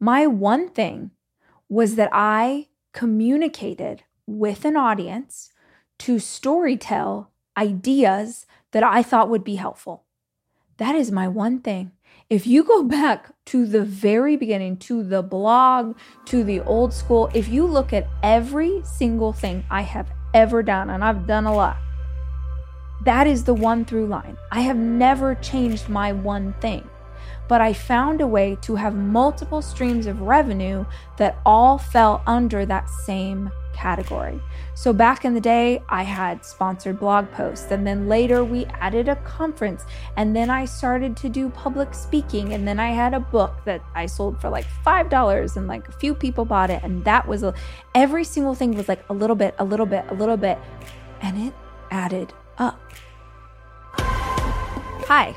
My one thing was that I communicated with an audience to storytell ideas that I thought would be helpful. That is my one thing. If you go back to the very beginning, to the blog, to the old school, if you look at every single thing I have ever done, and I've done a lot, that is the one through line. I have never changed my one thing, but I found a way to have multiple streams of revenue that all fell under that same category. So back in the day, I had sponsored blog posts, and then later we added a conference, and then I started to do public speaking, and then I had a book that I sold for like $5 and like a few people bought it, and that was a, every single thing was like a little bit, a little bit, a little bit, and it added up. Hi,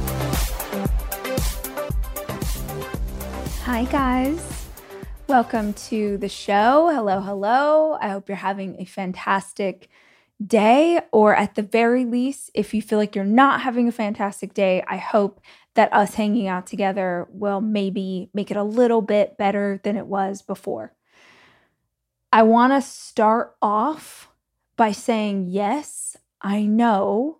Hi, guys. Welcome to the show. Hello, hello. I hope you're having a fantastic day, or at the very least, if you feel like you're not having a fantastic day, I hope that us hanging out together will maybe make it a little bit better than it was before. I want to start off by saying, yes, I know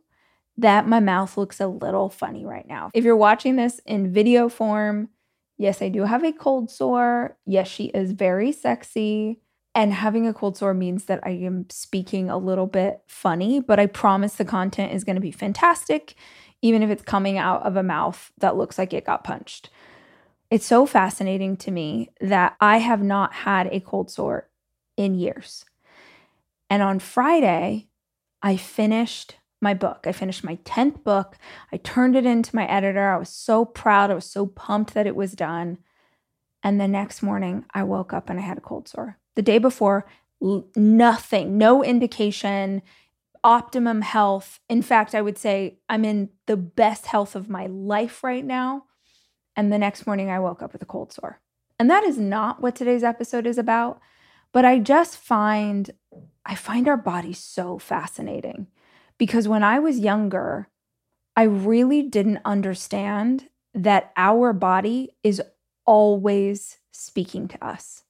that my mouth looks a little funny right now. If you're watching this in video form, yes, I do have a cold sore. Yes, she is very sexy. And having a cold sore means that I am speaking a little bit funny, but I promise the content is going to be fantastic, even if it's coming out of a mouth that looks like it got punched. It's so fascinating to me that I have not had a cold sore in years. And on Friday, I finished my book. I finished my 10th book. I turned it into my editor. I was so proud. I was so pumped that it was done. And the next morning, I woke up and I had a cold sore. The day before, nothing, no indication, optimum health. In fact, I would say I'm in the best health of my life right now. And the next morning, I woke up with a cold sore. And that is not what today's episode is about. But I just find, I find our bodies so fascinating because when I was younger, I really didn't understand that our body is always speaking to us.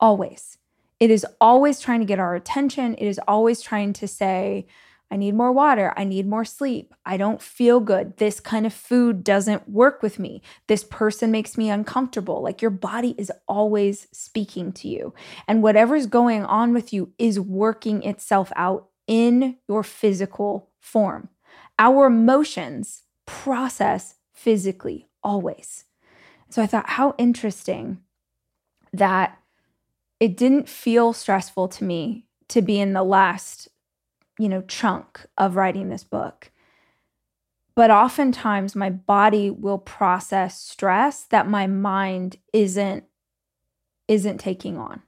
Always. It is always trying to get our attention. It is always trying to say, I need more water. I need more sleep. I don't feel good. This kind of food doesn't work with me. This person makes me uncomfortable. Like your body is always speaking to you. And whatever's going on with you is working itself out in your physical form. Our emotions process physically always. So I thought, how interesting that it didn't feel stressful to me to be in the last, you know, chunk of writing this book. But oftentimes my body will process stress that my mind isn't isn't taking on.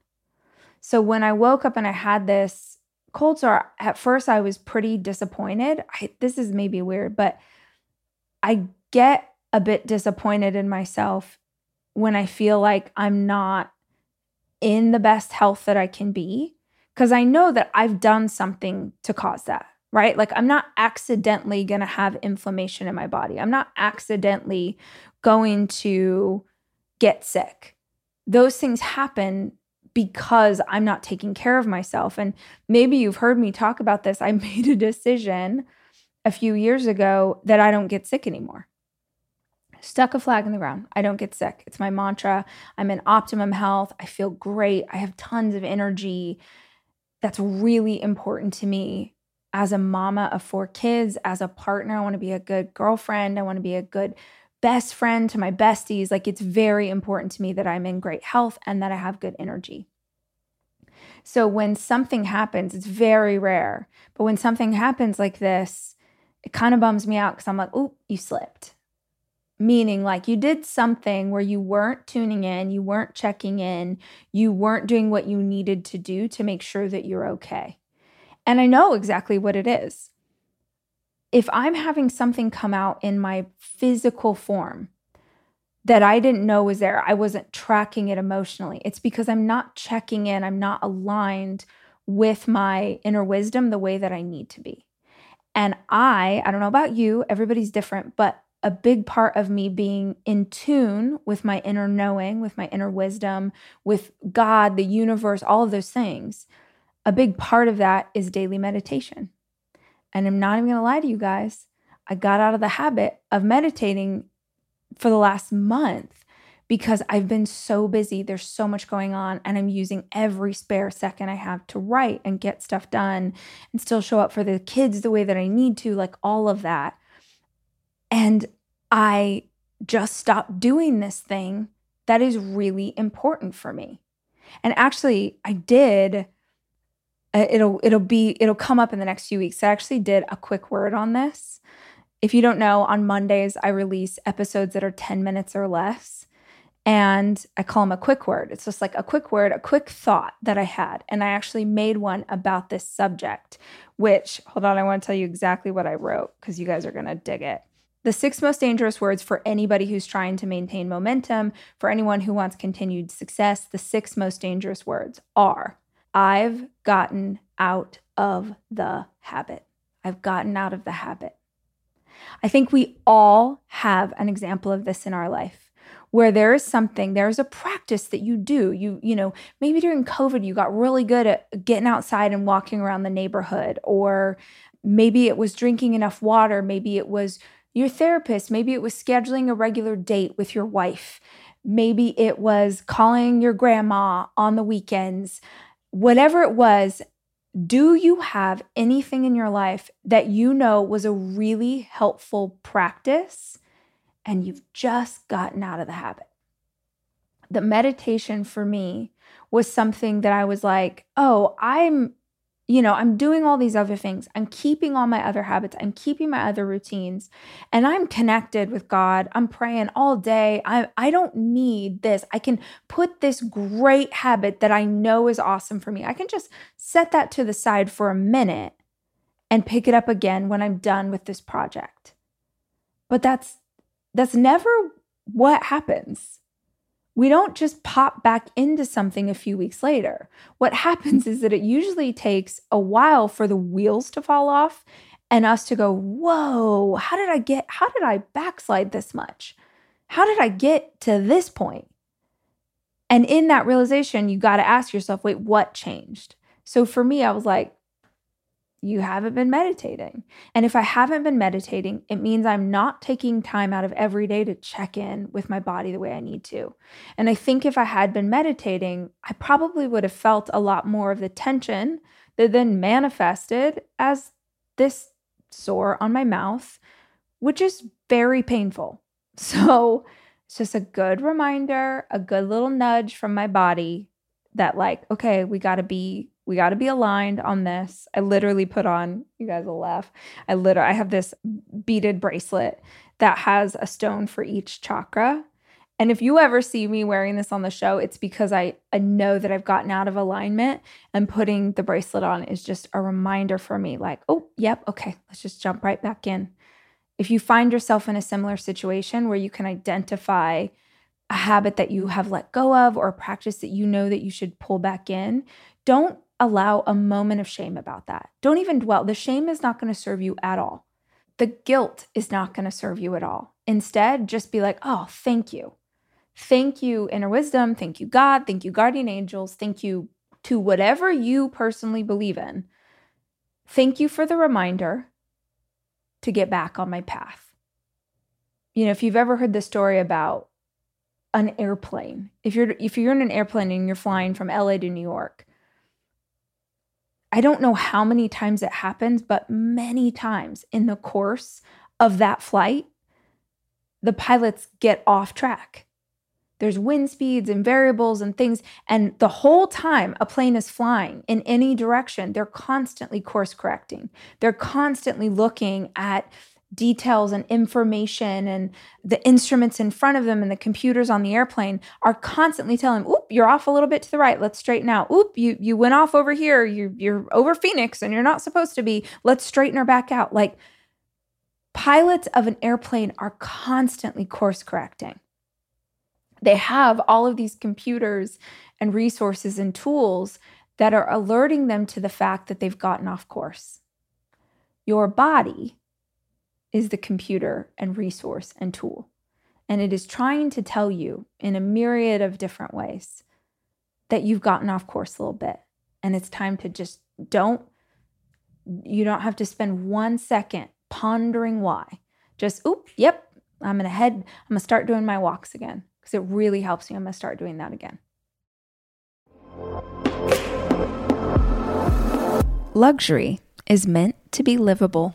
So when I woke up and I had this cold sore, at first I was pretty disappointed. I, this is maybe weird, but I get a bit disappointed in myself when I feel like I'm not in the best health that I can be because I know that I've done something to cause that, right? Like I'm not accidentally going to have inflammation in my body. I'm not accidentally going to get sick. Those things happen because I'm not taking care of myself. And maybe you've heard me talk about this. I made a decision a few years ago that I don't get sick anymore stuck a flag in the ground. I don't get sick. It's my mantra. I'm in optimum health. I feel great. I have tons of energy. That's really important to me as a mama of four kids, as a partner. I want to be a good girlfriend. I want to be a good best friend to my besties, like it's very important to me that I'm in great health and that I have good energy. So when something happens, it's very rare, but when something happens like this, it kind of bums me out because I'm like, oh, you slipped. Meaning, like you did something where you weren't tuning in, you weren't checking in, you weren't doing what you needed to do to make sure that you're okay. And I know exactly what it is. If I'm having something come out in my physical form that I didn't know was there, I wasn't tracking it emotionally, it's because I'm not checking in, I'm not aligned with my inner wisdom the way that I need to be. And I, I don't know about you, everybody's different, but a big part of me being in tune with my inner knowing, with my inner wisdom, with God, the universe, all of those things. A big part of that is daily meditation. And I'm not even going to lie to you guys. I got out of the habit of meditating for the last month because I've been so busy. There's so much going on, and I'm using every spare second I have to write and get stuff done and still show up for the kids the way that I need to, like all of that. And I just stopped doing this thing that is really important for me. And actually, I did. Uh, it'll it'll be it'll come up in the next few weeks. I actually did a quick word on this. If you don't know, on Mondays I release episodes that are 10 minutes or less. And I call them a quick word. It's just like a quick word, a quick thought that I had. And I actually made one about this subject, which, hold on, I want to tell you exactly what I wrote because you guys are going to dig it. The six most dangerous words for anybody who's trying to maintain momentum, for anyone who wants continued success, the six most dangerous words are I've gotten out of the habit. I've gotten out of the habit. I think we all have an example of this in our life where there is something there's a practice that you do you you know maybe during covid you got really good at getting outside and walking around the neighborhood or maybe it was drinking enough water maybe it was your therapist. Maybe it was scheduling a regular date with your wife. Maybe it was calling your grandma on the weekends. Whatever it was, do you have anything in your life that you know was a really helpful practice and you've just gotten out of the habit? The meditation for me was something that I was like, oh, I'm you know, I'm doing all these other things. I'm keeping all my other habits. I'm keeping my other routines and I'm connected with God. I'm praying all day. I I don't need this. I can put this great habit that I know is awesome for me. I can just set that to the side for a minute and pick it up again when I'm done with this project. But that's that's never what happens we don't just pop back into something a few weeks later. What happens is that it usually takes a while for the wheels to fall off and us to go, Whoa, how did I get, how did I backslide this much? How did I get to this point? And in that realization, you got to ask yourself, wait, what changed? So for me, I was like, you haven't been meditating. And if I haven't been meditating, it means I'm not taking time out of every day to check in with my body the way I need to. And I think if I had been meditating, I probably would have felt a lot more of the tension that then manifested as this sore on my mouth, which is very painful. So it's just a good reminder, a good little nudge from my body that, like, okay, we got to be we got to be aligned on this. I literally put on, you guys will laugh. I literally, I have this beaded bracelet that has a stone for each chakra. And if you ever see me wearing this on the show, it's because I, I know that I've gotten out of alignment and putting the bracelet on is just a reminder for me like, oh, yep, okay, let's just jump right back in. If you find yourself in a similar situation where you can identify a habit that you have let go of or a practice that you know that you should pull back in, don't allow a moment of shame about that. Don't even dwell. The shame is not going to serve you at all. The guilt is not going to serve you at all. Instead, just be like, oh, thank you. Thank you, inner wisdom. Thank you, God. Thank you, guardian angels. Thank you to whatever you personally believe in. Thank you for the reminder to get back on my path. You know, if you've ever heard the story about an airplane, if you're if you're in an airplane and you're flying from LA to New York, I don't know how many times it happens, but many times in the course of that flight, the pilots get off track. There's wind speeds and variables and things. And the whole time a plane is flying in any direction, they're constantly course correcting. They're constantly looking at details and information and the instruments in front of them and the computers on the airplane are constantly telling oop you're off a little bit to the right. Let's straighten out. Oop you you went off over here. You you're over phoenix and you're not supposed to be. Let's straighten her back out. Like pilots of an airplane are constantly course correcting. They have all of these computers and resources and tools that are alerting them to the fact that they've gotten off course. Your body is the computer and resource and tool. And it is trying to tell you in a myriad of different ways that you've gotten off course a little bit. And it's time to just don't, you don't have to spend one second pondering why. Just, oop, yep, I'm gonna head, I'm gonna start doing my walks again because it really helps me. I'm gonna start doing that again. Luxury is meant to be livable.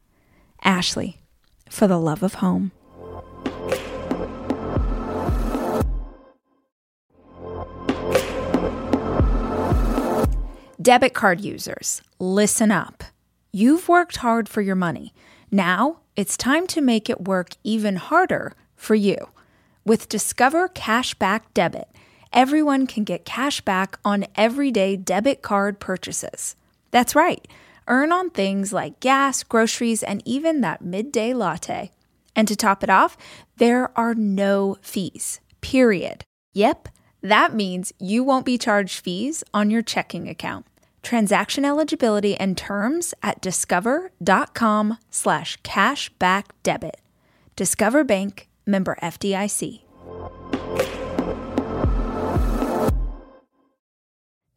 Ashley, for the love of home. Debit card users, listen up. You've worked hard for your money. Now it's time to make it work even harder for you. With Discover Cashback Debit, everyone can get cash back on everyday debit card purchases. That's right earn on things like gas, groceries, and even that midday latte. And to top it off, there are no fees, period. Yep, that means you won't be charged fees on your checking account. Transaction eligibility and terms at discover.com slash cashback debit. Discover Bank, member FDIC.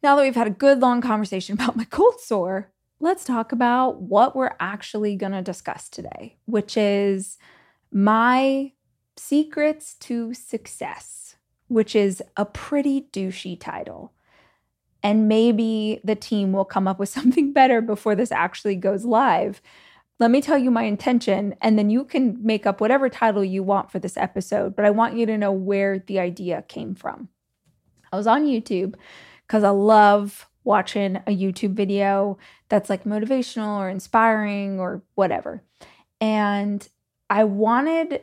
Now that we've had a good long conversation about my cold sore, let's talk about what we're actually going to discuss today, which is my secrets to success, which is a pretty douchey title. And maybe the team will come up with something better before this actually goes live. Let me tell you my intention, and then you can make up whatever title you want for this episode. But I want you to know where the idea came from. I was on YouTube because I love watching a YouTube video that's like motivational or inspiring or whatever. And I wanted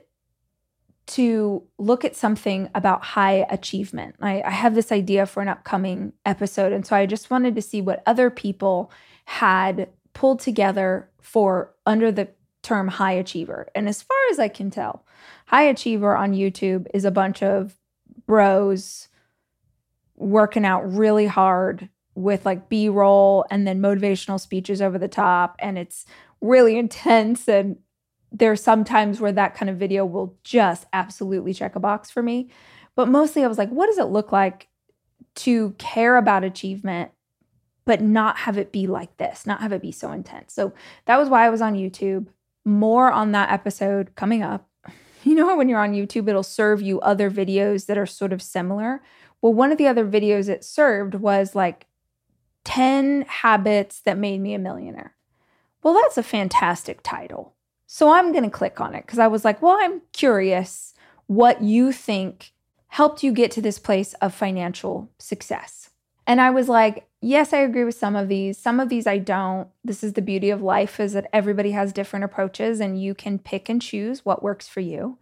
to look at something about high achievement. I, I, have this idea for an upcoming episode. And so I just wanted to see what other people had pulled together for under the term high achiever. And as far as I can tell, high achiever on YouTube is a bunch of bros working out really hard with like B roll and then motivational speeches over the top. And it's really intense. And there's some times where that kind of video will just absolutely check a box for me. But mostly I was like, what does it look like to care about achievement, but not have it be like this, not have it be so intense? So that was why I was on YouTube. More on that episode coming up. You know when you're on YouTube, it'll serve you other videos that are sort of similar? Well, one of the other videos it served was like 10 Habits That Made Me a Millionaire. Well, that's a fantastic title. So I'm going to click on it because I was like, well, I'm curious what you think helped you get to this place of financial success. And I was like, yes, I agree with some of these. Some of these I don't. This is the beauty of life is that everybody has different approaches and you can pick and choose what works for you.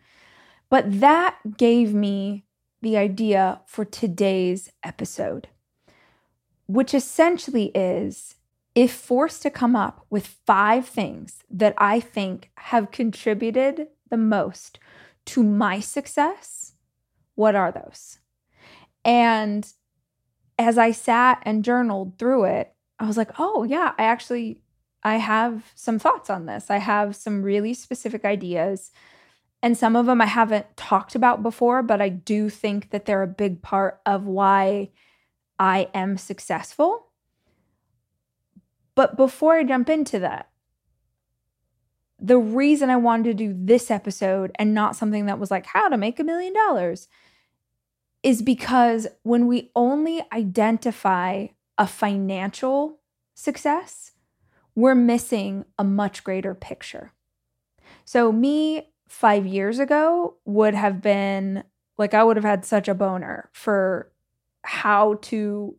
But that gave me the idea for today's episode which essentially is if forced to come up with five things that I think have contributed the most to my success, what are those? And as I sat and journaled through it, I was like, oh, yeah, I actually I have some thoughts on this. I have some really specific ideas And some of them I haven't talked about before, but I do think that they're a big part of why I am successful. But before I jump into that, the reason I wanted to do this episode and not something that was like how to make a million dollars is because when we only identify a financial success, we're missing a much greater picture. So, me five years ago would have been like, I would have had such a boner for how to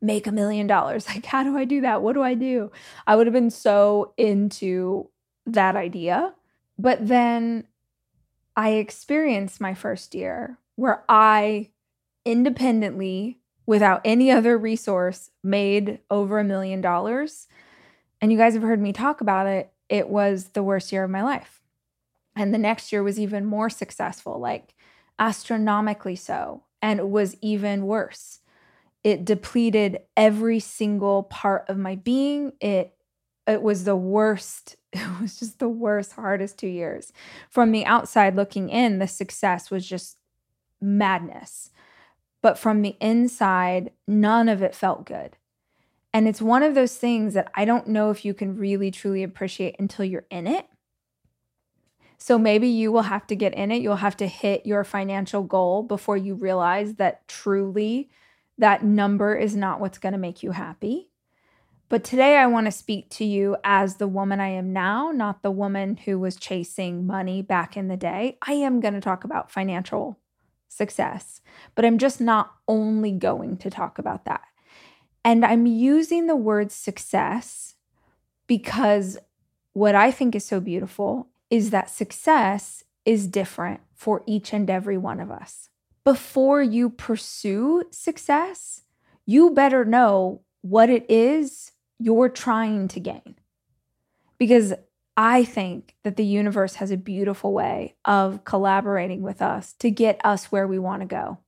make a million dollars. Like, how do I do that? What do I do? I would have been so into that idea. But then I experienced my first year where I independently, without any other resource, made over a million dollars. And you guys have heard me talk about it. It was the worst year of my life. And the next year was even more successful, like astronomically so. And it was even worse. It depleted every single part of my being. It it was the worst it was just the worst hardest 2 years from the outside looking in the success was just madness but from the inside none of it felt good and it's one of those things that I don't know if you can really truly appreciate until you're in it so maybe you will have to get in it you'll have to hit your financial goal before you realize that truly that number is not what's going to make you happy but today I want to speak to you as the woman I am now, not the woman who was chasing money back in the day. I am going to talk about financial success, but I'm just not only going to talk about that. And I'm using the word success because what I think is so beautiful is that success is different for each and every one of us. Before you pursue success, you better know what it is you're trying to gain. Because I think that the universe has a beautiful way of collaborating with us to get us where we want to go.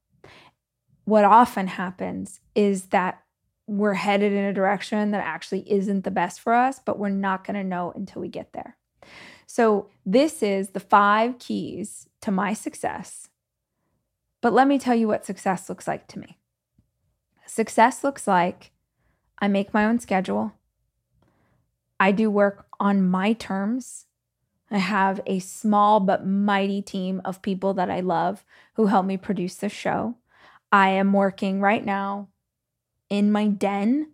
What often happens is that we're headed in a direction that actually isn't the best for us, but we're not going to know until we get there. So, this is the five keys to my success. But let me tell you what success looks like to me. Success looks like I make my own schedule. I do work on my terms. I have a small but mighty team of people that I love who help me produce the show. I am working right now in my den.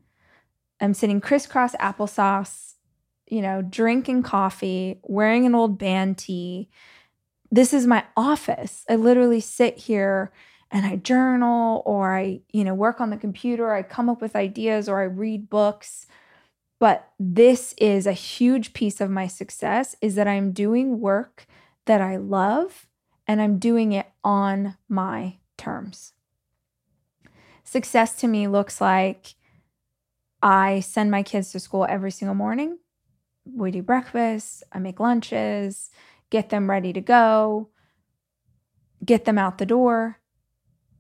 I'm sitting crisscross applesauce, you know, drinking coffee, wearing an old band tee. This is my office. I literally sit here and I journal or I, you know, work on the computer, I come up with ideas or I read books. But this is a huge piece of my success is that I'm doing work that I love and I'm doing it on my terms. Success to me looks like I send my kids to school every single morning. We do breakfast, I make lunches, get them ready to go, get them out the door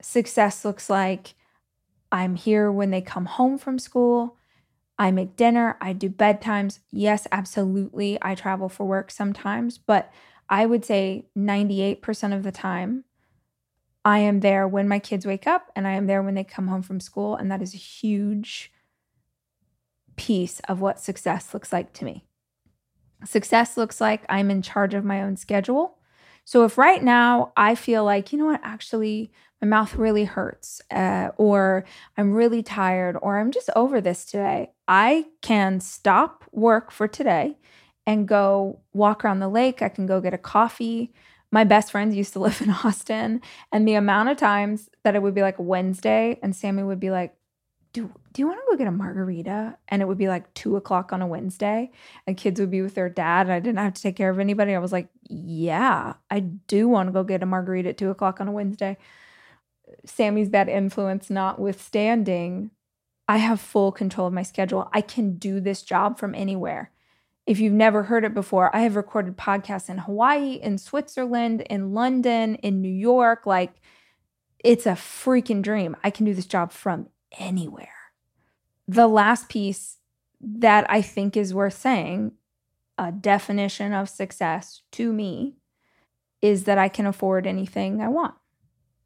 success looks like I'm here when they come home from school. I make dinner, I do bedtimes. Yes, absolutely. I travel for work sometimes, but I would say 98% of the time, I am there when my kids wake up and I am there when they come home from school. And that is a huge piece of what success looks like to me. Success looks like I'm in charge of my own schedule. So if right now I feel like, you know what, actually, my mouth really hurts, uh, or I'm really tired, or I'm just over this today, I can stop work for today and go walk around the lake. I can go get a coffee. My best friends used to live in Austin, and the amount of times that it would be like Wednesday, and Sammy would be like, do, do you want to go get a margarita? And it would be like two o'clock on a Wednesday, and kids would be with their dad. And I didn't have to take care of anybody. I was like, yeah, I do want to go get a margarita at two o'clock on a Wednesday. Sammy's bad influence notwithstanding, I have full control of my schedule. I can do this job from anywhere. If you've never heard it before, I have recorded podcasts in Hawaii, in Switzerland, in London, in New York. Like, it's a freaking dream. I can do this job from anywhere. The last piece that I think is worth saying, a definition of success to me, is that I can afford anything I want.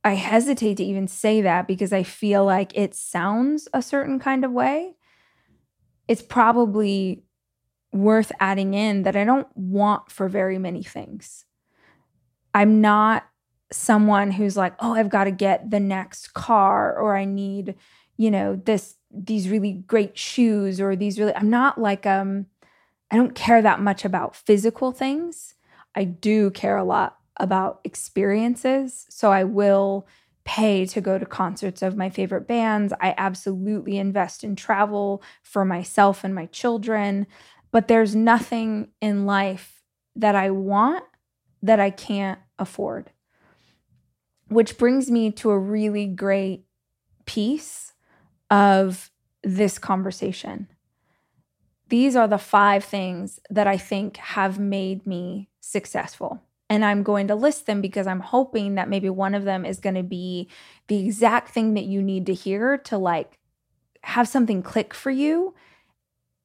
I hesitate to even say that because I feel like it sounds a certain kind of way. It's probably worth adding in that I don't want for very many things. I'm not someone who's like, "Oh, I've got to get the next car or I need, you know, this these really great shoes or these really I'm not like um I don't care that much about physical things. I do care a lot about experiences. So I will pay to go to concerts of my favorite bands. I absolutely invest in travel for myself and my children. But there's nothing in life that I want that I can't afford. Which brings me to a really great piece of this conversation. These are the five things that I think have made me successful. And I'm going to list them because I'm hoping that maybe one of them is going to be the exact thing that you need to hear to like have something click for you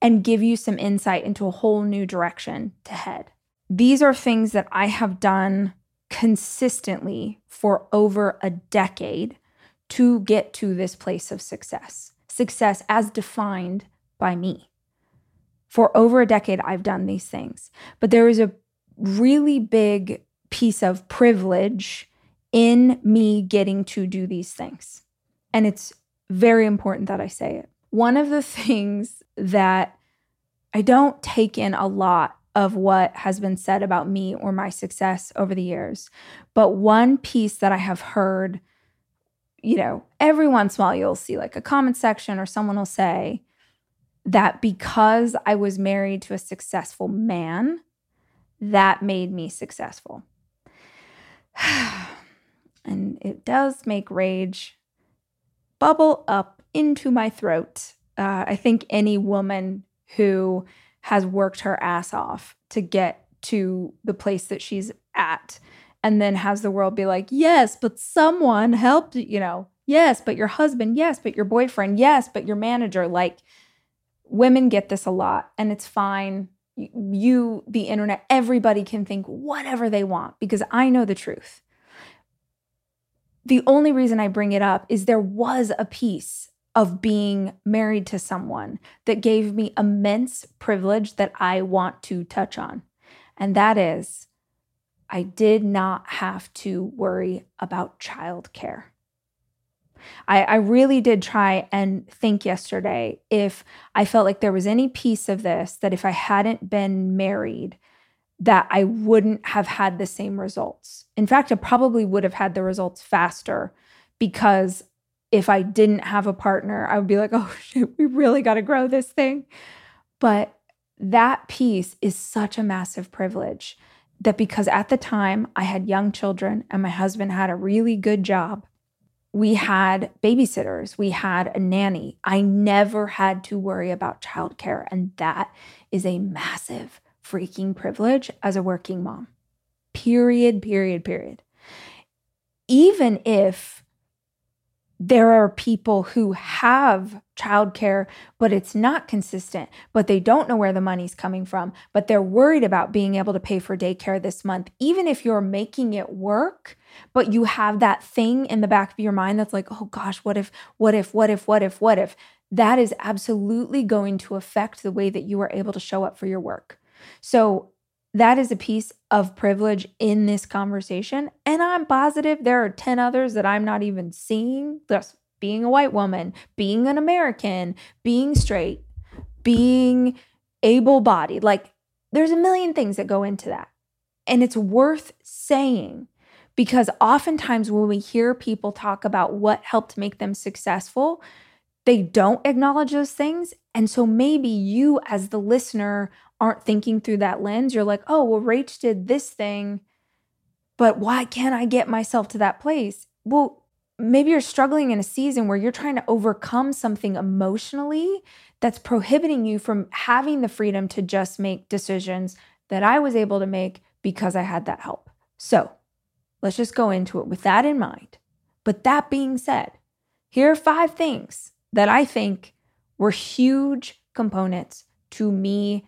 and give you some insight into a whole new direction to head. These are things that I have done consistently for over a decade to get to this place of success. Success as defined by me. For over a decade, I've done these things. But there is a really big piece of privilege in me getting to do these things. And it's very important that I say it. One of the things that I don't take in a lot of what has been said about me or my success over the years, but one piece that I have heard, you know, every once in a while you'll see like a comment section or someone will say that because I was married to a successful man, that made me successful. and it does make rage bubble up into my throat. Uh, I think any woman who has worked her ass off to get to the place that she's at and then has the world be like, yes, but someone helped, you know, yes, but your husband, yes, but your boyfriend, yes, but your manager. Like, women get this a lot and it's fine you, the internet, everybody can think whatever they want because I know the truth. The only reason I bring it up is there was a piece of being married to someone that gave me immense privilege that I want to touch on. And that is, I did not have to worry about childcare. I, I really did try and think yesterday if I felt like there was any piece of this that if I hadn't been married, that I wouldn't have had the same results. In fact, I probably would have had the results faster because if I didn't have a partner, I would be like, oh shit, we really got to grow this thing. But that piece is such a massive privilege that because at the time I had young children and my husband had a really good job, we had babysitters, we had a nanny. I never had to worry about childcare. And that is a massive freaking privilege as a working mom. Period, period, period. Even if there are people who have childcare, but it's not consistent, but they don't know where the money's coming from, but they're worried about being able to pay for daycare this month. Even if you're making it work, but you have that thing in the back of your mind that's like, oh gosh, what if, what if, what if, what if, what if? That is absolutely going to affect the way that you are able to show up for your work. So that is a piece of privilege in this conversation. And I'm positive there are 10 others that I'm not even seeing. Just being a white woman, being an American, being straight, being able bodied. Like there's a million things that go into that. And it's worth saying because oftentimes when we hear people talk about what helped make them successful, they don't acknowledge those things. And so maybe you, as the listener, aren't thinking through that lens. You're like, oh, well, Rach did this thing, but why can't I get myself to that place? Well, maybe you're struggling in a season where you're trying to overcome something emotionally that's prohibiting you from having the freedom to just make decisions that I was able to make because I had that help. So let's just go into it with that in mind. But that being said, here are five things that I think were huge components to me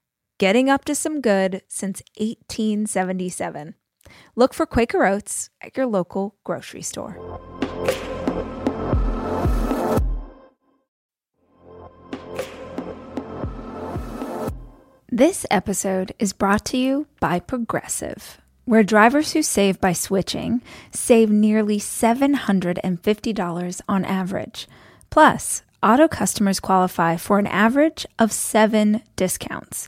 getting up to some good since 1877. Look for Quaker Oats at your local grocery store. This episode is brought to you by Progressive, where drivers who save by switching save nearly $750 on average. Plus, auto customers qualify for an average of seven discounts.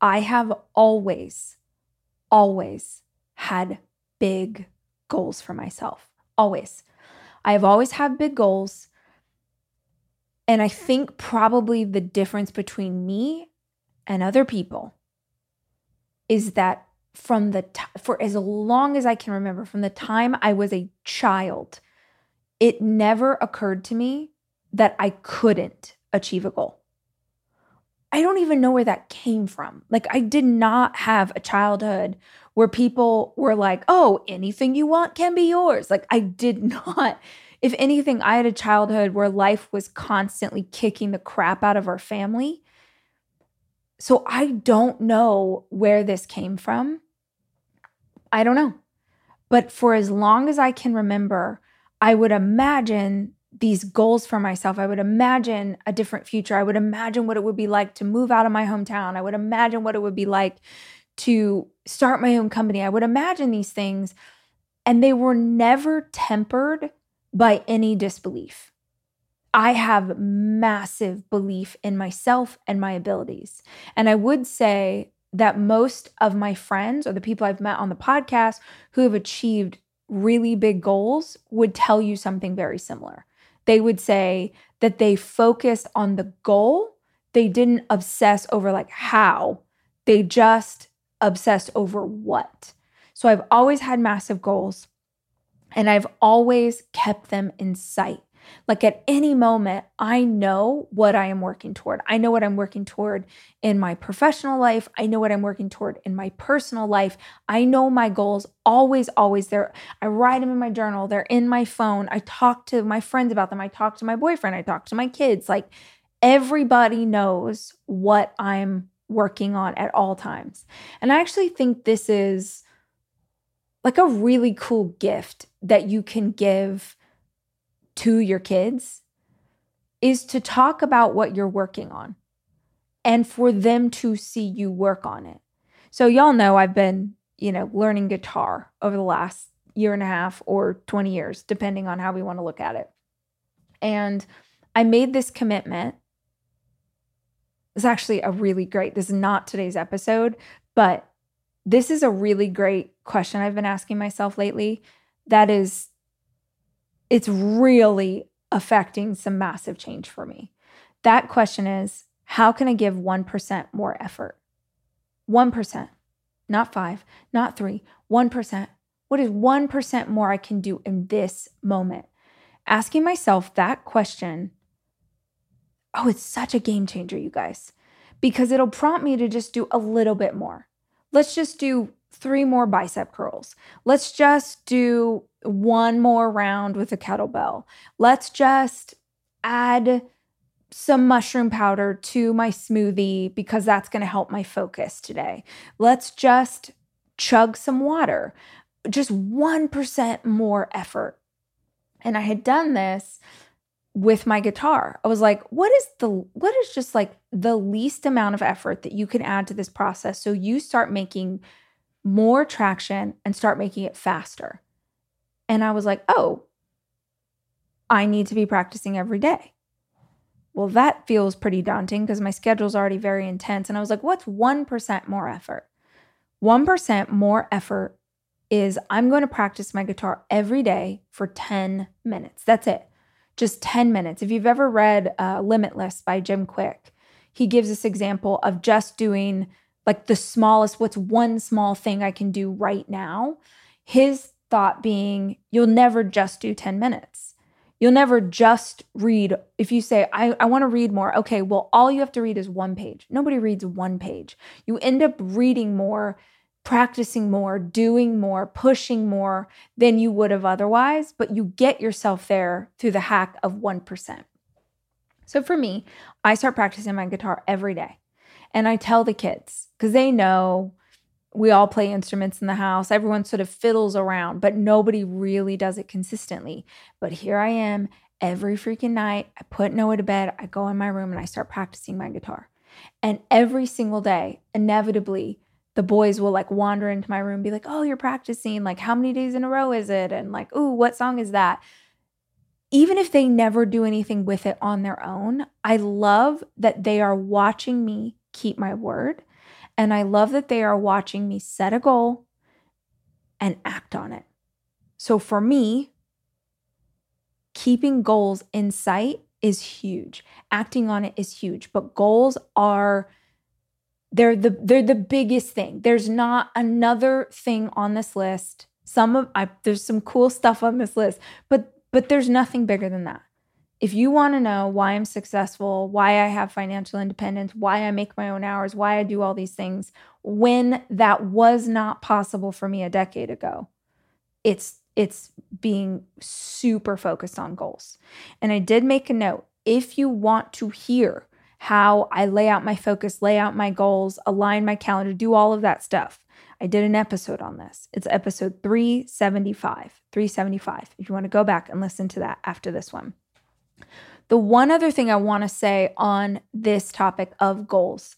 I have always, always had big goals for myself. Always. I have always had big goals. And I think probably the difference between me and other people is that from the t- for as long as I can remember from the time I was a child it never occurred to me that I couldn't achieve a goal. I don't even know where that came from. Like I did not have a childhood where people were like, oh, anything you want can be yours. Like, I did not. If anything, I had a childhood where life was constantly kicking the crap out of our family. So I don't know where this came from. I don't know. But for as long as I can remember, I would imagine these goals for myself. I would imagine a different future. I would imagine what it would be like to move out of my hometown. I would imagine what it would be like to start my own company. I would imagine these things, and they were never tempered by any disbelief. I have massive belief in myself and my abilities. And I would say that most of my friends or the people I've met on the podcast who have achieved really big goals would tell you something very similar. They would say that they focused on the goal, they didn't obsess over like how, they just obsessed over what. So I've always had massive goals and I've always kept them in sight. Like at any moment, I know what I am working toward. I know what I'm working toward in my professional life. I know what I'm working toward in my personal life. I know my goals always, always there. I write them in my journal, they're in my phone. I talk to my friends about them. I talk to my boyfriend. I talk to my kids. Like everybody knows what I'm working on at all times. And I actually think this is like a really cool gift that you can give to your kids is to talk about what you're working on and for them to see you work on it. So y'all know I've been you know, learning guitar over the last year and a half or 20 years, depending on how we want to look at it. And I made this commitment. It's actually a really great, this is not today's episode, but this is a really great question I've been asking myself lately. That is, it's really affecting some massive change for me. That question is how can I give 1% more effort? 1%, not five, not three, 1%. What is 1% more I can do in this moment? Asking myself that question, oh, it's such a game changer, you guys, because it'll prompt me to just do a little bit more. Let's just do three more bicep curls. Let's just do one more round with a kettlebell. Let's just add some mushroom powder to my smoothie because that's going to help my focus today. Let's just chug some water. Just 1% more effort. And I had done this with my guitar. I was like, what is the what is just like the least amount of effort that you can add to this process so you start making more traction and start making it faster. And I was like, "Oh, I need to be practicing every day." Well, that feels pretty daunting because my schedule's already very intense and I was like, "What's 1% more effort?" 1% more effort is I'm going to practice my guitar every day for 10 minutes. That's it just 10 minutes. If you've ever read uh, Limitless by Jim Kwik, he gives this example of just doing like the smallest, what's one small thing I can do right now? His thought being, you'll never just do 10 minutes. You'll never just read. If you say, I, I want to read more, okay, well, all you have to read is one page. Nobody reads one page. You end up reading more practicing more, doing more, pushing more than you would have otherwise, but you get yourself there through the hack of 1%. So for me, I start practicing my guitar every day. And I tell the kids, because they know we all play instruments in the house. Everyone sort of fiddles around, but nobody really does it consistently. But here I am every freaking night. I put Noah to bed. I go in my room and I start practicing my guitar. And every single day, inevitably, the boys will like wander into my room be like, "Oh, you're practicing. Like how many days in a row is it?" And like, "Ooh, what song is that?" Even if they never do anything with it on their own, I love that they are watching me keep my word. And I love that they are watching me set a goal and act on it. So for me, keeping goals in sight is huge. Acting on it is huge, but goals are they're the they're the biggest thing. There's not another thing on this list. Some of I, there's some cool stuff on this list, but but there's nothing bigger than that. If you want to know why I'm successful, why I have financial independence, why I make my own hours, why I do all these things when that was not possible for me a decade ago, it's it's being super focused on goals. And I did make a note. If you want to hear how I lay out my focus, lay out my goals, align my calendar, do all of that stuff. I did an episode on this. It's episode 375. 375. If you want to go back and listen to that after this one. The one other thing I want to say on this topic of goals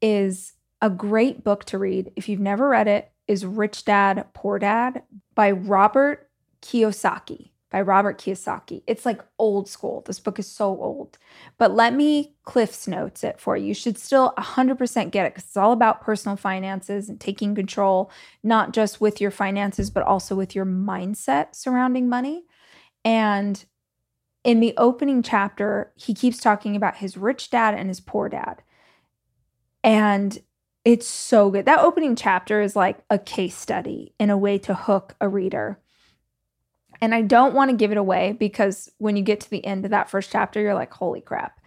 is a great book to read. If you've never read it, is Rich Dad Poor Dad by Robert Kiyosaki by Robert Kiyosaki. It's like old school. This book is so old. But let me Cliff's notes it for you. You should still 100% get it because it's all about personal finances and taking control, not just with your finances, but also with your mindset surrounding money. And in the opening chapter, he keeps talking about his rich dad and his poor dad. And it's so good. That opening chapter is like a case study in a way to hook a reader and I don't want to give it away because when you get to the end of that first chapter, you're like, holy crap.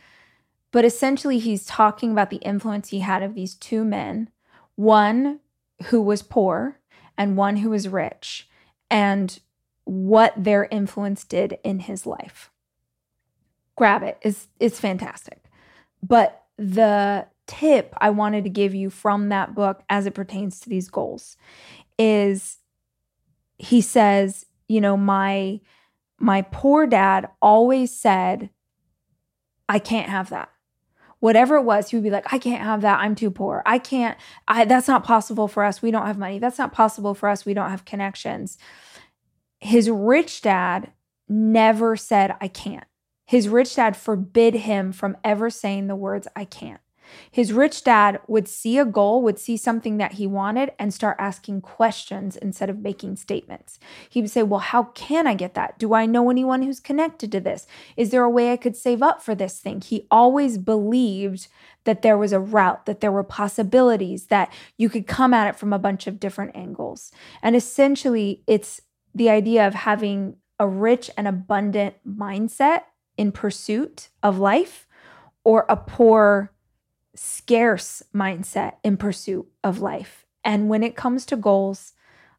But essentially, he's talking about the influence he had of these two men one who was poor and one who was rich, and what their influence did in his life. Grab it, it's, it's fantastic. But the tip I wanted to give you from that book as it pertains to these goals is he says you know, my my poor dad always said, I can't have that. whatever it was, he would be like, I can't have that. I'm too poor. I can't, I, that's not possible for us. We don't have money. That's not possible for us. We don't have connections. His rich dad never said, I can't. His rich dad forbid him from ever saying the words, I can't. His rich dad would see a goal, would see something that he wanted, and start asking questions instead of making statements. He would say, Well, how can I get that? Do I know anyone who's connected to this? Is there a way I could save up for this thing? He always believed that there was a route, that there were possibilities, that you could come at it from a bunch of different angles. And essentially, it's the idea of having a rich and abundant mindset in pursuit of life or a poor scarce mindset in pursuit of life. And when it comes to goals,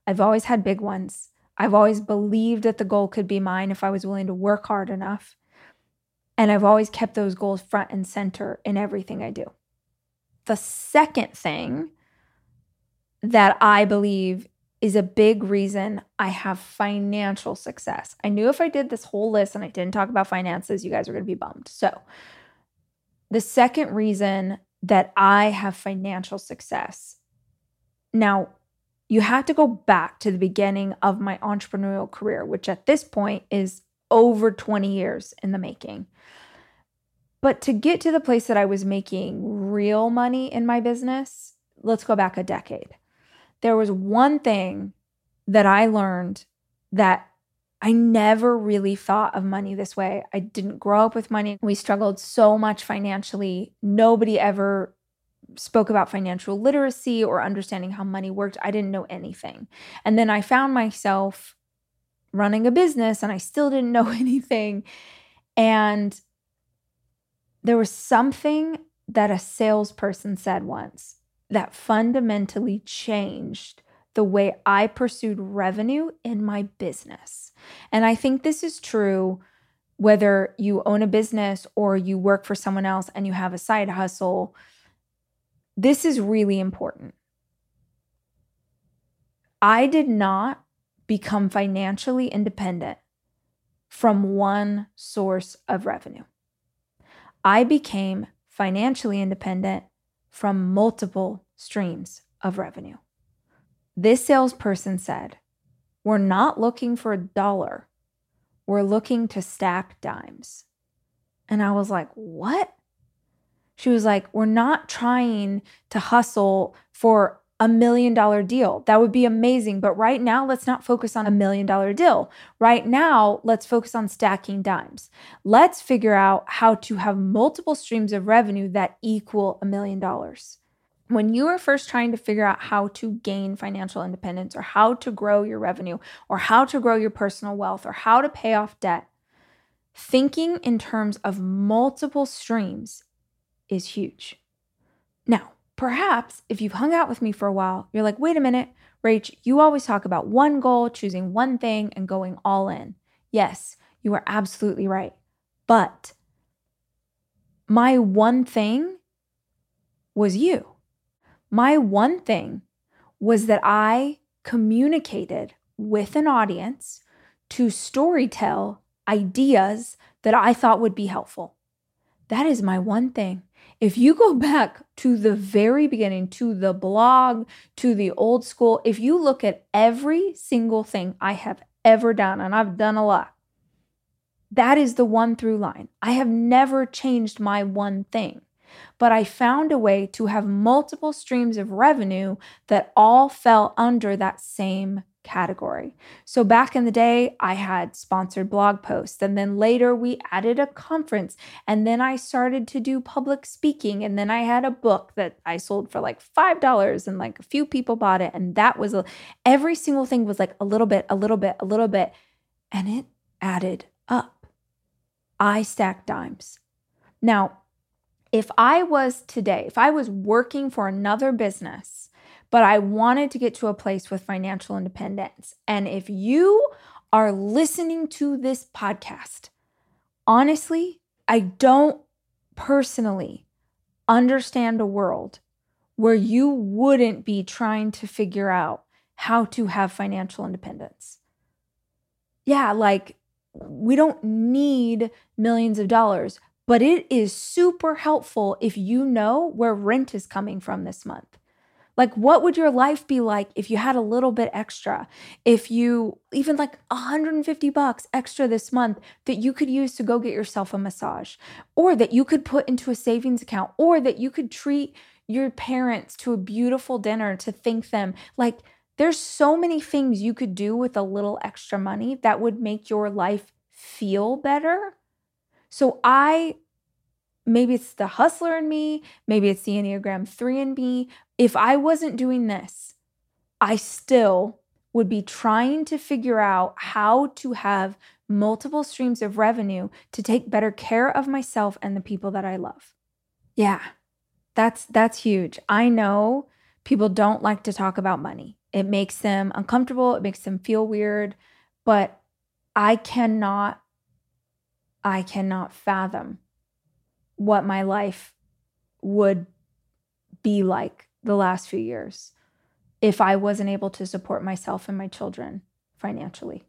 I've always had big ones. I've always believed that the goal could be mine if I was willing to work hard enough. And I've always kept those goals front and center in everything I do. The second thing that I believe is a big reason I have financial success. I knew if I did this whole list and I didn't talk about finances, you guys are going to be bummed. So, the second reason that I have financial success. Now, you have to go back to the beginning of my entrepreneurial career, which at this point is over 20 years in the making. But to get to the place that I was making real money in my business, let's go back a decade. There was one thing that I learned that I never really thought of money this way. I didn't grow up with money. We struggled so much financially. Nobody ever spoke about financial literacy or understanding how money worked. I didn't know anything. And then I found myself running a business and I still didn't know anything. And there was something that a salesperson said once that fundamentally changed the way I pursued revenue in my business. And I think this is true whether you own a business or you work for someone else and you have a side hustle. This is really important. I did not become financially independent from one source of revenue. I became financially independent from multiple streams of revenue. This salesperson said, We're not looking for a dollar. We're looking to stack dimes. And I was like, What? She was like, We're not trying to hustle for a million dollar deal. That would be amazing. But right now, let's not focus on a million dollar deal. Right now, let's focus on stacking dimes. Let's figure out how to have multiple streams of revenue that equal a million dollars when you are first trying to figure out how to gain financial independence or how to grow your revenue or how to grow your personal wealth or how to pay off debt, thinking in terms of multiple streams is huge. Now, perhaps if you've hung out with me for a while, you're like, wait a minute, Rach, you always talk about one goal, choosing one thing, and going all in. Yes, you are absolutely right. But my one thing was you. My one thing was that I communicated with an audience to storytell ideas that I thought would be helpful. That is my one thing. If you go back to the very beginning, to the blog, to the old school, if you look at every single thing I have ever done, and I've done a lot, that is the one through line. I have never changed my one thing but I found a way to have multiple streams of revenue that all fell under that same category. So back in the day, I had sponsored blog posts, and then later we added a conference, and then I started to do public speaking, and then I had a book that I sold for like $5 and like a few people bought it, and that was a, every single thing was like a little bit, a little bit, a little bit, and it added up. I stacked dimes. Now, if I was today, if I was working for another business, but I wanted to get to a place with financial independence, and if you are listening to this podcast, honestly, I don't personally understand a world where you wouldn't be trying to figure out how to have financial independence. Yeah, like we don't need millions of dollars, but it is super helpful if you know where rent is coming from this month. Like, what would your life be like if you had a little bit extra? If you even like 150 bucks extra this month that you could use to go get yourself a massage, or that you could put into a savings account, or that you could treat your parents to a beautiful dinner to thank them. Like, there's so many things you could do with a little extra money that would make your life feel better. So, I maybe it's the hustler in me, maybe it's the Enneagram 3 in me. If I wasn't doing this, I still would be trying to figure out how to have multiple streams of revenue to take better care of myself and the people that I love. Yeah. That's that's huge. I know people don't like to talk about money. It makes them uncomfortable, it makes them feel weird, but I cannot I cannot fathom what my life would be like the last few years if I wasn't able to support myself and my children financially.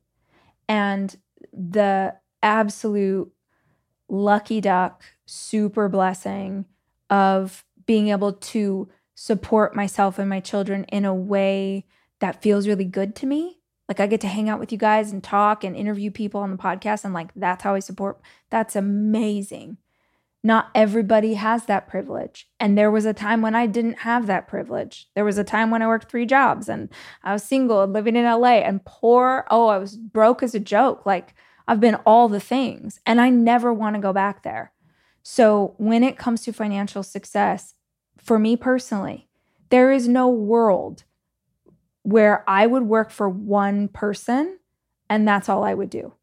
And the absolute lucky duck, super blessing of being able to support myself and my children in a way that feels really good to me. Like I get to hang out with you guys and talk and interview people on the podcast and like that's how I support. That's amazing. Not everybody has that privilege. And there was a time when I didn't have that privilege. There was a time when I worked three jobs and I was single and living in LA and poor. Oh, I was broke as a joke. Like I've been all the things and I never want to go back there. So when it comes to financial success, for me personally, there is no world where I would work for one person and that's all I would do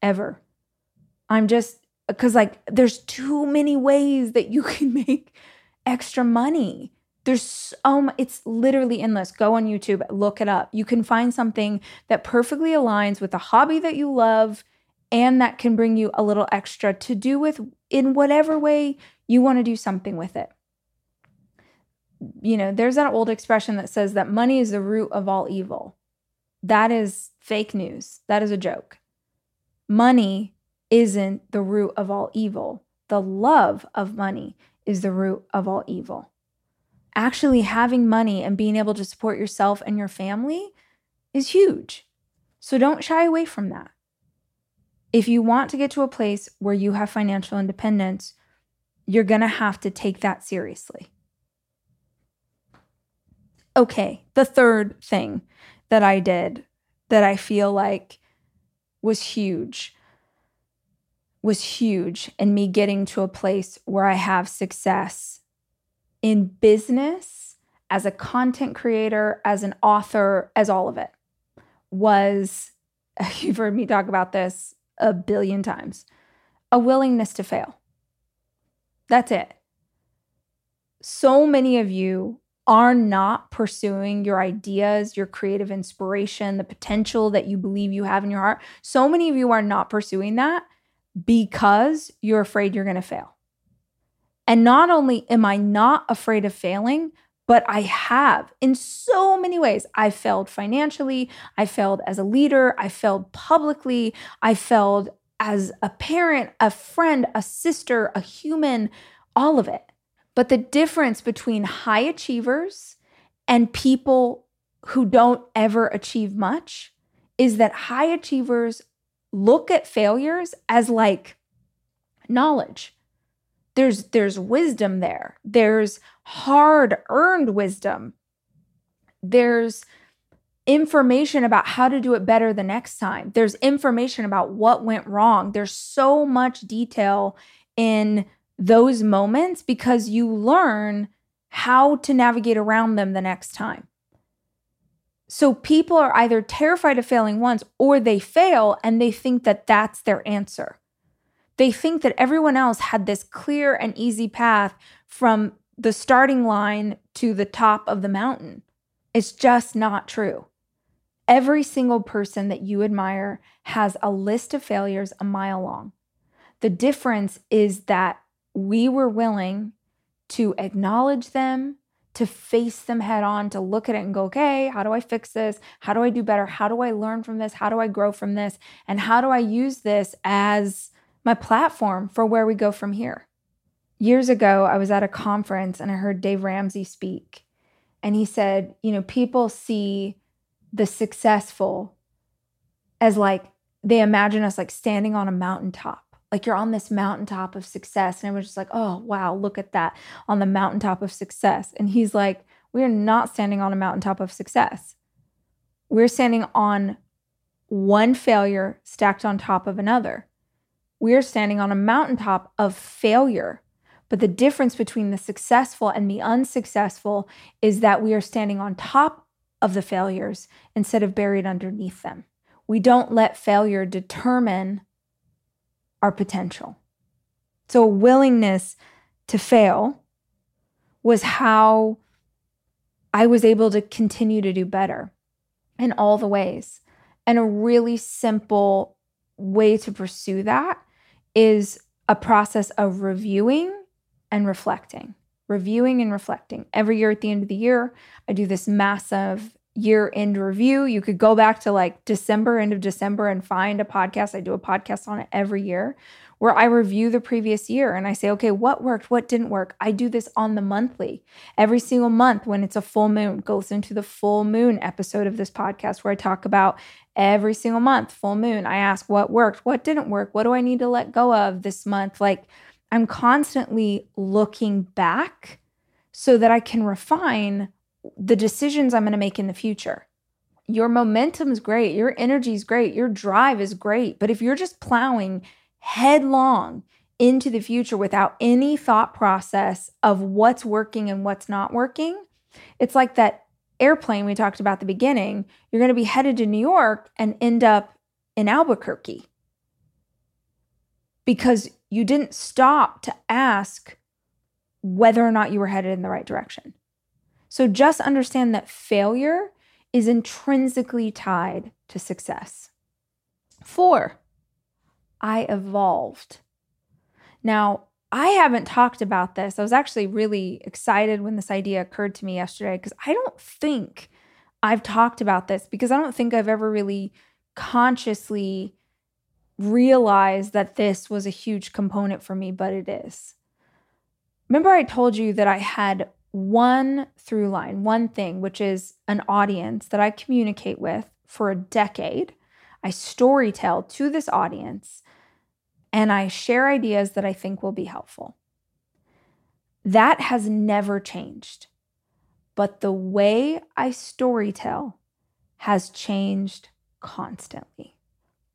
ever. I'm just because like there's too many ways that you can make extra money. There's so it's literally endless. Go on youtube look it up. You can find something that perfectly aligns with the hobby that you love and that can bring you a little extra to do with in whatever way you want to do something with it. You know there's that old expression that says that money is the root of all evil. That is fake news. That is a joke. Money isn't the root of all evil. The love of money is the root of all evil. Actually, having money and being able to support yourself and your family is huge. So don't shy away from that. If you want to get to a place where you have financial independence, you're going to have to take that seriously. Okay, the third thing that I did that I feel like was huge was huge in me getting to a place where I have success in business, as a content creator, as an author, as all of it was you've heard me talk about this a billion times a willingness to fail. That's it. So many of you are not pursuing your ideas, your creative inspiration, the potential that you believe you have in your heart. So many of you are not pursuing that because you're afraid you're going to fail. And not only am I not afraid of failing, but I have in so many ways. I failed financially, I failed as a leader, I failed publicly, I failed as a parent, a friend, a sister, a human, all of it. But the difference between high achievers and people who don't ever achieve much is that high achievers look at failures as like knowledge. There's there's wisdom there. There's hard earned wisdom. There's information about how to do it better the next time. There's information about what went wrong. There's so much detail in those moments because you learn how to navigate around them the next time. So people are either terrified of failing once or they fail and they think that that's their answer. They think that everyone else had this clear and easy path from the starting line to the top of the mountain. It's just not true. Every single person that you admire has a list of failures a mile long. The difference is that we were willing to acknowledge them, to face them head on, to look at it and go, okay, how do I fix this? How do I do better? How do I learn from this? How do I grow from this? And how do I use this as my platform for where we go from here. Years ago, I was at a conference and I heard Dave Ramsey speak. And he said, you know, people see the successful as like they imagine us like standing on a mountaintop. Like you're on this mountaintop of success. And I was just like, oh, wow, look at that on the mountaintop of success. And he's like, we're not standing on a mountaintop of success. We're standing on one failure stacked on top of another. We're standing on a mountaintop of failure. But the difference between the successful and the unsuccessful is that we are standing on top of the failures instead of buried underneath them. We don't let failure determine our potential. So, willingness to fail was how I was able to continue to do better in all the ways. And a really simple way to pursue that is a process of reviewing and reflecting. Reviewing and reflecting. Every year at the end of the year, I do this massive year end review. You could go back to like December, end of December, and find a podcast. I do a podcast on it every year where I review the previous year and I say, okay, what worked? What didn't work? I do this on the monthly. Every single month when it's a full moon, goes into the full moon episode of this podcast where I talk about every single month, full moon. I ask what worked, what didn't work, what do I need to let go of this month? Like I'm constantly looking back so that I can refine the decisions I'm going to make in the future. Your momentum is great, your energy is great, your drive is great. But if you're just plowing headlong into the future without any thought process of what's working and what's not working, it's like that airplane we talked about at the beginning. You're going to be headed to New York and end up in Albuquerque because you didn't stop to ask whether or not you were headed in the right direction. So just understand that failure is intrinsically tied to success. Four, I evolved. Now, I haven't talked about this. I was actually really excited when this idea occurred to me yesterday because I don't think I've talked about this because I don't think I've ever really consciously realized that this was a huge component for me, but it is. Remember, I told you that I had one through line, one thing, which is an audience that I communicate with for a decade. I story tell to this audience and I share ideas that I think will be helpful. That has never changed. But the way I story tell has changed constantly.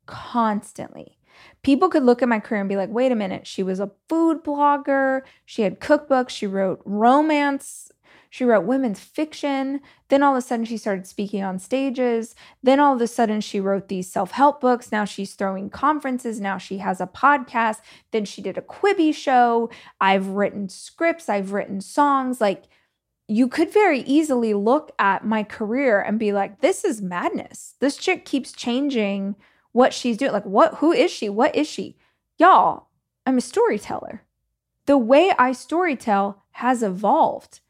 Constantly. People could look at my career and be like, wait a minute, she was a food blogger, she had cookbooks, she wrote romance, she wrote women's fiction. Then all of a sudden, she started speaking on stages. Then all of a sudden, she wrote these self help books. Now she's throwing conferences. Now she has a podcast. Then she did a Quibi show. I've written scripts, I've written songs. Like, you could very easily look at my career and be like, this is madness. This chick keeps changing what she's doing. Like, what, who is she? What is she? Y'all, I'm a storyteller. The way I storytell has evolved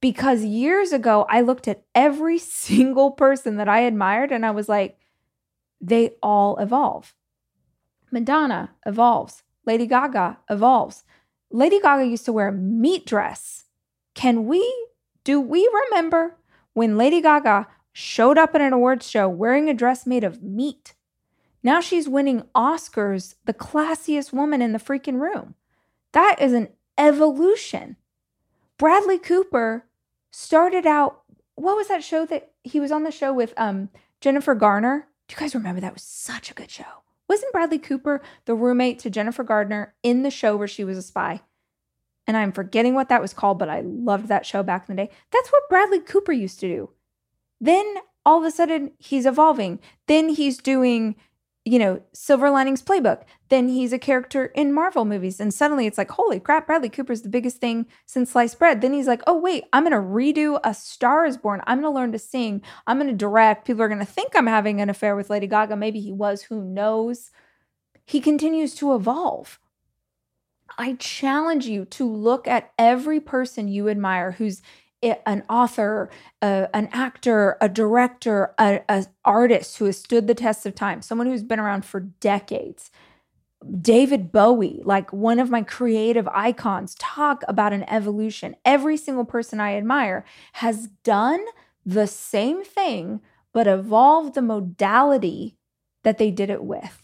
because years ago, I looked at every single person that I admired and I was like, they all evolve. Madonna evolves. Lady Gaga evolves. Lady Gaga used to wear a meat dress. Can we, do we remember when Lady Gaga showed up at an awards show wearing a dress made of meat? Now she's winning Oscars, the classiest woman in the freaking room. That is an evolution. Bradley Cooper started out, what was that show that he was on the show with um, Jennifer Garner? Do you guys remember that was such a good show? Wasn't Bradley Cooper the roommate to Jennifer Gardner in the show where she was a spy? And I'm forgetting what that was called, but I loved that show back in the day. That's what Bradley Cooper used to do. Then all of a sudden he's evolving. Then he's doing you know, Silver Linings Playbook. Then he's a character in Marvel movies. And suddenly it's like, holy crap, Bradley Cooper's the biggest thing since sliced bread. Then he's like, oh, wait, I'm going to redo A Star is Born. I'm going to learn to sing. I'm going to direct. People are going to think I'm having an affair with Lady Gaga. Maybe he was, who knows? He continues to evolve. I challenge you to look at every person you admire who's an author, an actor, a director, an artist who has stood the test of time, someone who's been around for decades. David Bowie, like one of my creative icons, talk about an evolution. Every single person I admire has done the same thing, but evolved the modality that they did it with.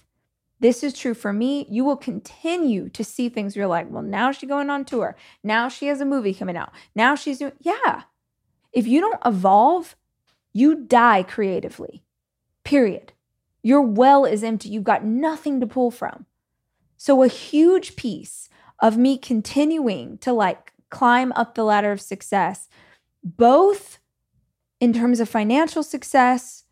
This is true for me. You will continue to see things you're like, well, now she's going on tour. Now she has a movie coming out. Now she's doing, yeah. If you don't evolve, you die creatively, period. Your well is empty. You've got nothing to pull from. So, a huge piece of me continuing to like climb up the ladder of success, both in terms of financial success,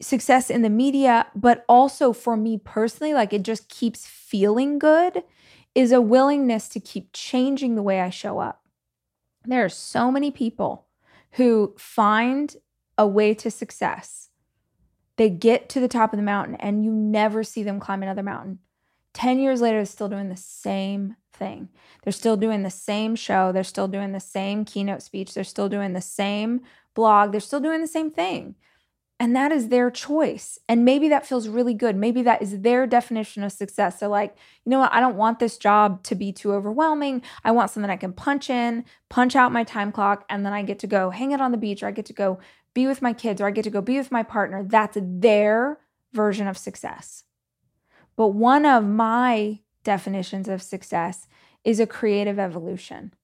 success in the media, but also for me personally, like it just keeps feeling good, is a willingness to keep changing the way I show up. There are so many people who find a way to success. They get to the top of the mountain and you never see them climb another mountain. 10 years later, they're still doing the same thing. They're still doing the same show. They're still doing the same keynote speech. They're still doing the same blog. They're still doing the same thing. And that is their choice. And maybe that feels really good. Maybe that is their definition of success. They're like, you know what? I don't want this job to be too overwhelming. I want something I can punch in, punch out my time clock, and then I get to go hang it on the beach or I get to go be with my kids or I get to go be with my partner. That's their version of success. But one of my definitions of success is a creative evolution.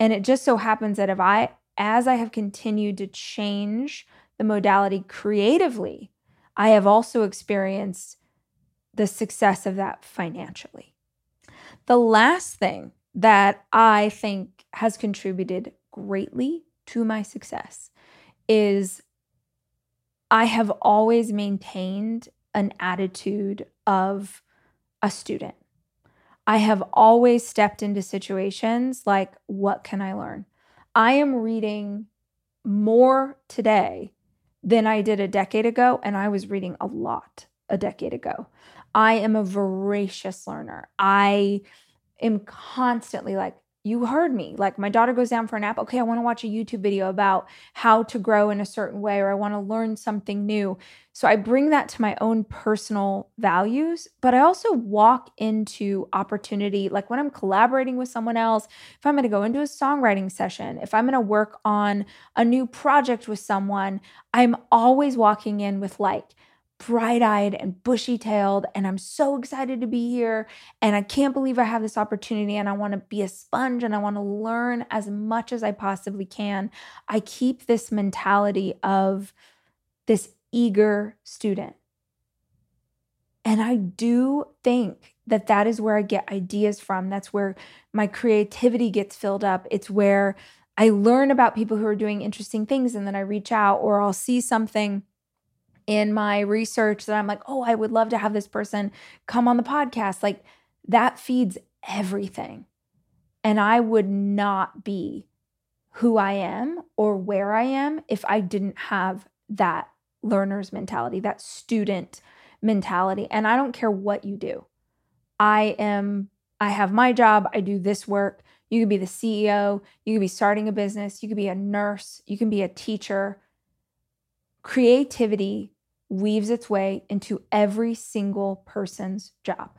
And it just so happens that if I, as I have continued to change the modality creatively, I have also experienced the success of that financially. The last thing that I think has contributed greatly to my success is I have always maintained an attitude of a student. I have always stepped into situations like, what can I learn? I am reading more today than I did a decade ago, and I was reading a lot a decade ago. I am a voracious learner. I am constantly like, you heard me. Like my daughter goes down for a nap. Okay, I want to watch a YouTube video about how to grow in a certain way, or I want to learn something new. So I bring that to my own personal values, but I also walk into opportunity. Like when I'm collaborating with someone else, if I'm going to go into a songwriting session, if I'm going to work on a new project with someone, I'm always walking in with like, bright eyed and bushy tailed. And I'm so excited to be here. And I can't believe I have this opportunity. And I want to be a sponge and I want to learn as much as I possibly can. I keep this mentality of this eager student. And I do think that that is where I get ideas from. That's where my creativity gets filled up. It's where I learn about people who are doing interesting things and then I reach out or I'll see something in my research that I'm like, oh, I would love to have this person come on the podcast. Like that feeds everything. And I would not be who I am or where I am if I didn't have that learner's mentality, that student mentality. And I don't care what you do. I am, I have my job, I do this work. You could be the CEO, you could be starting a business, you could be a nurse, you can be a teacher. Creativity weaves its way into every single person's job.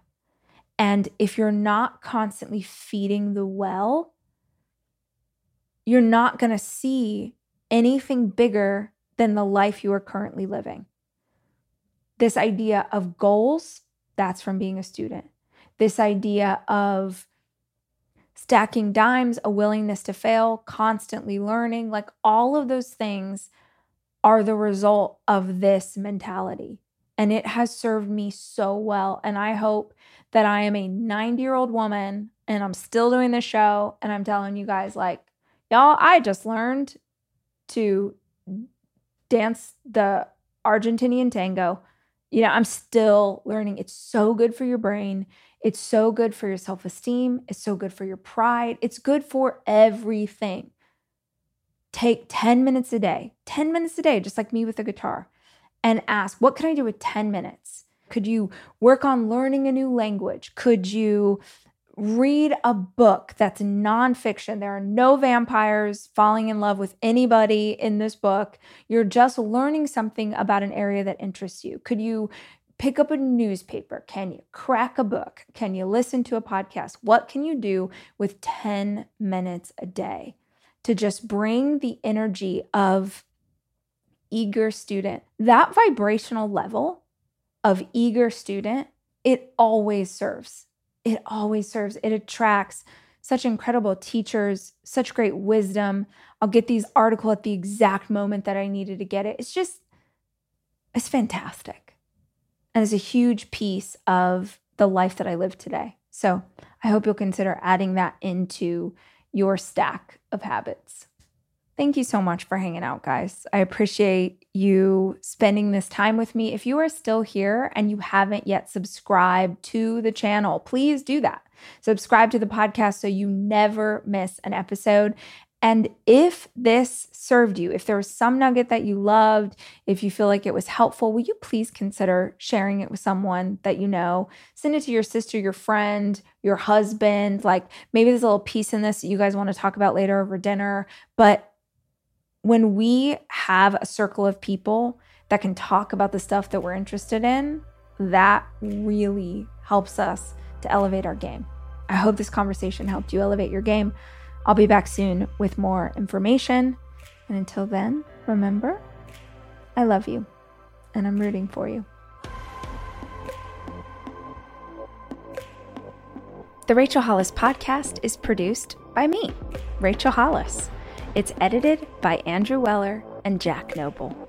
And if you're not constantly feeding the well, you're not going to see anything bigger than the life you are currently living. This idea of goals, that's from being a student. This idea of stacking dimes, a willingness to fail, constantly learning, like all of those things are the result of this mentality. And it has served me so well. And I hope that I am a 90 year old woman and I'm still doing this show. And I'm telling you guys, like, y'all, I just learned to dance the Argentinian tango. You know, I'm still learning. It's so good for your brain. It's so good for your self esteem. It's so good for your pride. It's good for everything take 10 minutes a day, 10 minutes a day, just like me with a guitar, and ask, what can I do with 10 minutes? Could you work on learning a new language? Could you read a book that's nonfiction? There are no vampires falling in love with anybody in this book. You're just learning something about an area that interests you. Could you pick up a newspaper? Can you crack a book? Can you listen to a podcast? What can you do with 10 minutes a day to just bring the energy of eager student? That vibrational level of eager student, it always serves. It always serves. It attracts such incredible teachers, such great wisdom. I'll get these article at the exact moment that I needed to get it. It's just it's fantastic and it's a huge piece of the life that I live today. So I hope you'll consider adding that into your stack of habits. Thank you so much for hanging out, guys. I appreciate you spending this time with me. If you are still here and you haven't yet subscribed to the channel, please do that. Subscribe to the podcast so you never miss an episode. And if this served you, if there was some nugget that you loved, if you feel like it was helpful, will you please consider sharing it with someone that you know? Send it to your sister, your friend, your husband. Like maybe there's a little piece in this that you guys want to talk about later over dinner. But when we have a circle of people that can talk about the stuff that we're interested in, that really helps us to elevate our game. I hope this conversation helped you elevate your game. I'll be back soon with more information. And until then, remember, I love you and I'm rooting for you. The Rachel Hollis podcast is produced by me, Rachel Hollis. It's edited by Andrew Weller and Jack Noble.